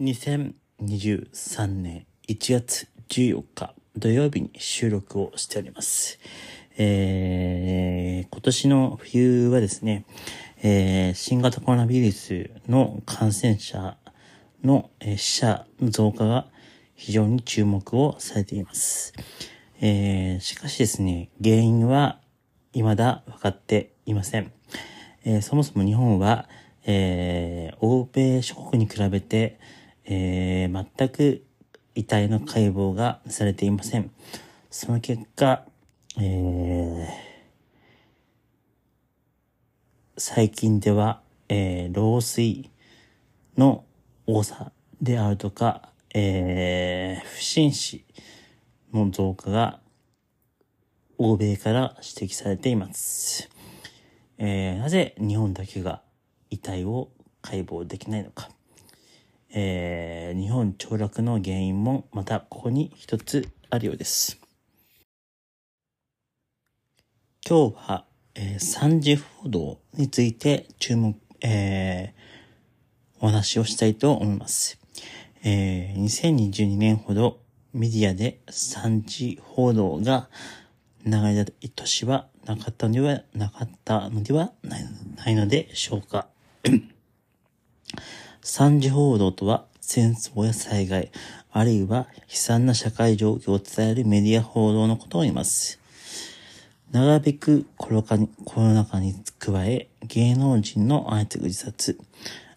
2023年1月14日土曜日に収録をしております。えー、今年の冬はですね、えー、新型コロナウイルスの感染者の、えー、死者の増加が非常に注目をされています。えー、しかしですね、原因は未だ分かっていません。えー、そもそも日本は、えー、欧米諸国に比べて、えー、全く遺体の解剖がされていません。その結果、えー、最近では、えー、老衰の多さであるとか、えー、不審死の増加が欧米から指摘されています。えー、なぜ日本だけが遺体を解剖できないのか。えー、日本凋落の原因もまたここに一つあるようです。今日は、えー、三次報道について注目、えー、お話をしたいと思います。えー、2022年ほどメディアで三次報道が流れた年はなかったのではなかったのではないのでしょうか。三次報道とは戦争や災害、あるいは悲惨な社会状況を伝えるメディア報道のことを言います。長引くコロナ禍に加え、芸能人の相次ぐ自殺、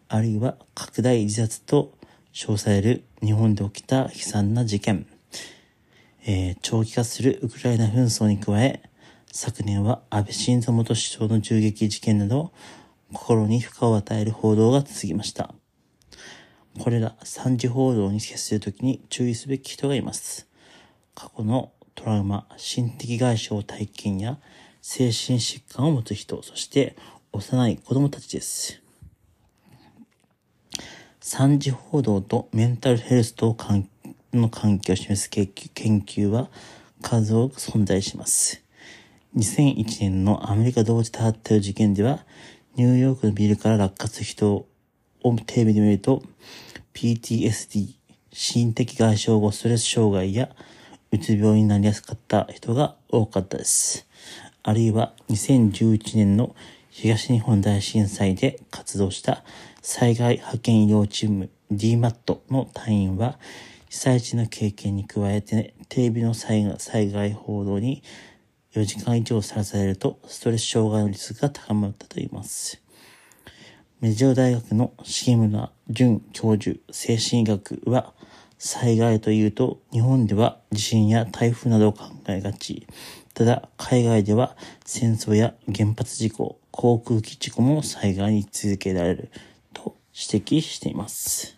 あるいは拡大自殺と称される日本で起きた悲惨な事件、えー、長期化するウクライナ紛争に加え、昨年は安倍晋三元首相の銃撃事件など、心に負荷を与える報道が続きました。これら三次報道に接するときに注意すべき人がいます。過去のトラウマ、心的外傷体験や精神疾患を持つ人、そして幼い子供たちです。三次報道とメンタルヘルスとの関係を示す研究は数多く存在します。2001年のアメリカ同時多発テロ事件では、ニューヨークのビルから落下する人をテレビで見ると、PTSD、心的外傷後ストレス障害やうつ病になりやすかった人が多かったです。あるいは2011年の東日本大震災で活動した災害派遣医療チーム DMAT の隊員は被災地の経験に加えてテレビの災害報道に4時間以上さらされるとストレス障害のリスクが高まったと言います。メジャー大学の重村淳教授精神医学は災害というと日本では地震や台風などを考えがち。ただ海外では戦争や原発事故、航空機事故も災害に続けられると指摘しています。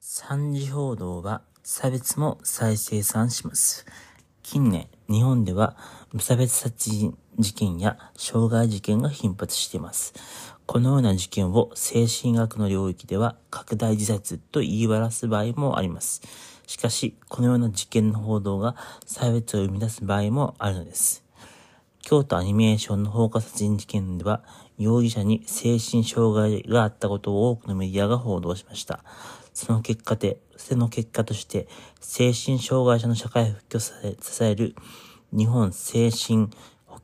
三次報道は差別も再生産します。近年、日本では無差別殺人事件や傷害事件が頻発しています。このような事件を精神学の領域では拡大自殺と言い割らす場合もあります。しかし、このような事件の報道が差別を生み出す場合もあるのです。京都アニメーションの放火殺人事件では、容疑者に精神障害があったことを多くのメディアが報道しました。その結果で、その結果として、精神障害者の社会復帰を支える日本精神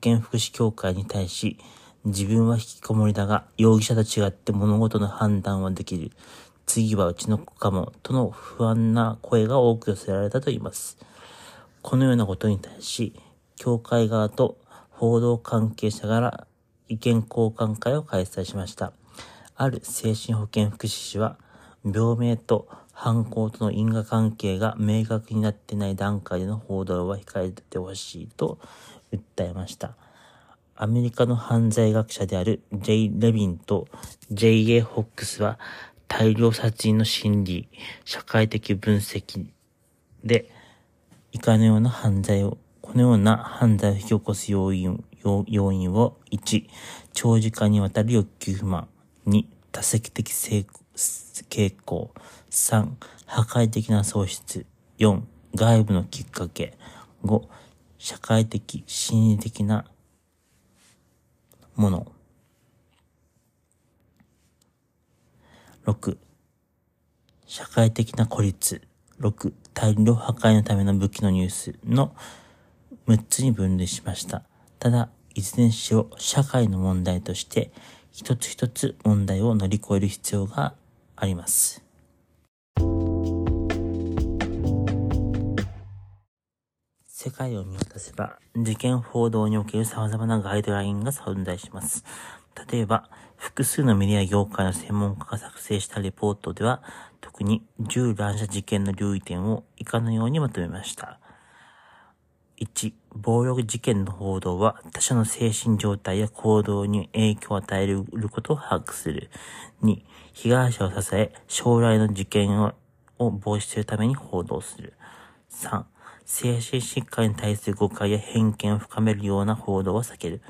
健福祉協会に対し、自分は引きこもりだが、容疑者と違って物事の判断はできる。次はうちの子かも、との不安な声が多く寄せられたと言います。このようなことに対し、協会側と報道関係者から意見交換会を開催しました。ある精神保健福祉士は、病名と犯行との因果関係が明確になってない段階での報道は控えてほしいと訴えました。アメリカの犯罪学者である J. レビンと J.A. ホックスは大量殺人の心理、社会的分析で、以下のような犯罪を、このような犯罪を引き起こす要因要因を1、長時間にわたる欲求不満、2、多席的傾向、3、破壊的な喪失、4、外部のきっかけ、5、社会的、心理的なもの。6、社会的な孤立。6、大量破壊のための武器のニュースの6つに分類しました。ただ、いずれにしろ社会の問題として一つ一つ問題を乗り越える必要があります。世界を見渡せば、事件報道における様々なガイドラインが存在します。例えば、複数のメディア業界の専門家が作成したレポートでは、特に銃乱射事件の留意点を以下のようにまとめました。1、暴力事件の報道は他者の精神状態や行動に影響を与えることを把握する。2、被害者を支え、将来の事件を防止するために報道する。3、精神疾患に対する誤解や偏見を深めるような報道を避ける。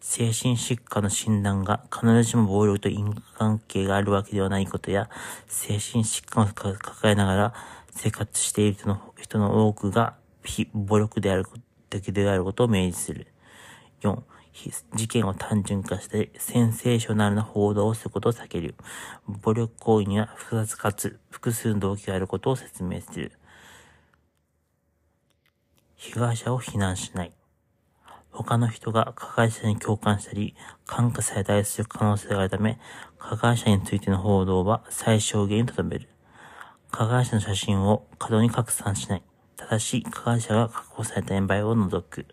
精神疾患の診断が必ずしも暴力と因果関係があるわけではないことや、精神疾患を抱えながら生活している人の人の多くが非暴力である的であることを明示する。4、事件を単純化してセンセーショナルな報道をすることを避ける。暴力行為には複雑かつ複数の動機があることを説明する。被害者を非難しない。他の人が加害者に共感したり、感化されたりする可能性があるため、加害者についての報道は最小限に留める。加害者の写真を過度に拡散しない。ただし、加害者が確保された現場を除く。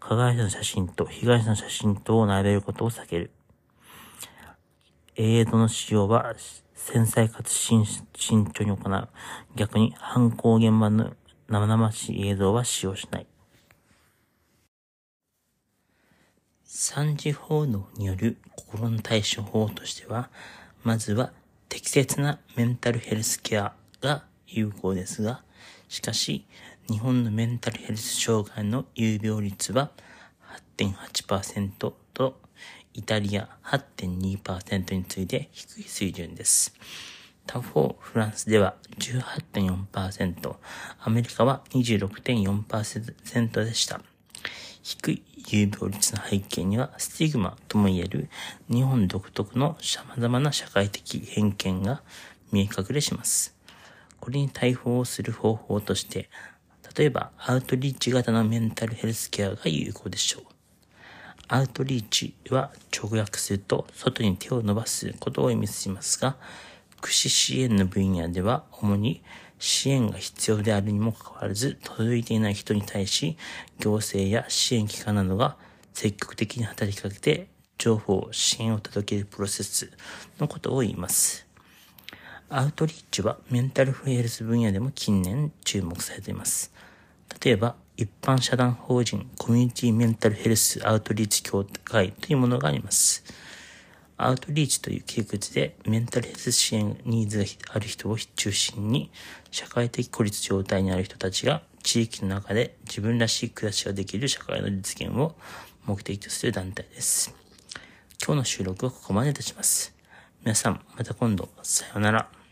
加害者の写真と被害者の写真とを並べることを避ける。映像の使用は繊細かつ慎重に行う。逆に犯行現場の生々しい映像は使用しない。三次報道による心の対処法としては、まずは適切なメンタルヘルスケアが有効ですが、しかし、日本のメンタルヘルス障害の有病率は8.8%と、イタリア8.2%に次いで低い水準です。他方、フランスでは18.4%、アメリカは26.4%でした。低い有病率の背景には、スティグマとも言える日本独特の様々な社会的偏見が見え隠れします。これに対応する方法として、例えばアウトリーチ型のメンタルヘルスケアが有効でしょう。アウトリーチは直訳すると外に手を伸ばすことを意味しますが、福祉支援の分野では主に支援が必要であるにもかかわらず届いていない人に対し行政や支援機関などが積極的に働きかけて情報、支援を届けるプロセスのことを言います。アウトリーチはメンタルヘルス分野でも近年注目されています。例えば、一般社団法人コミュニティメンタルヘルスアウトリーチ協会というものがあります。アウトリーチという切り口でメンタルヘルス支援ニーズがある人を中心に社会的孤立状態にある人たちが地域の中で自分らしい暮らしができる社会の実現を目的とする団体です。今日の収録はここまでいたします。皆さん、また今度、さようなら。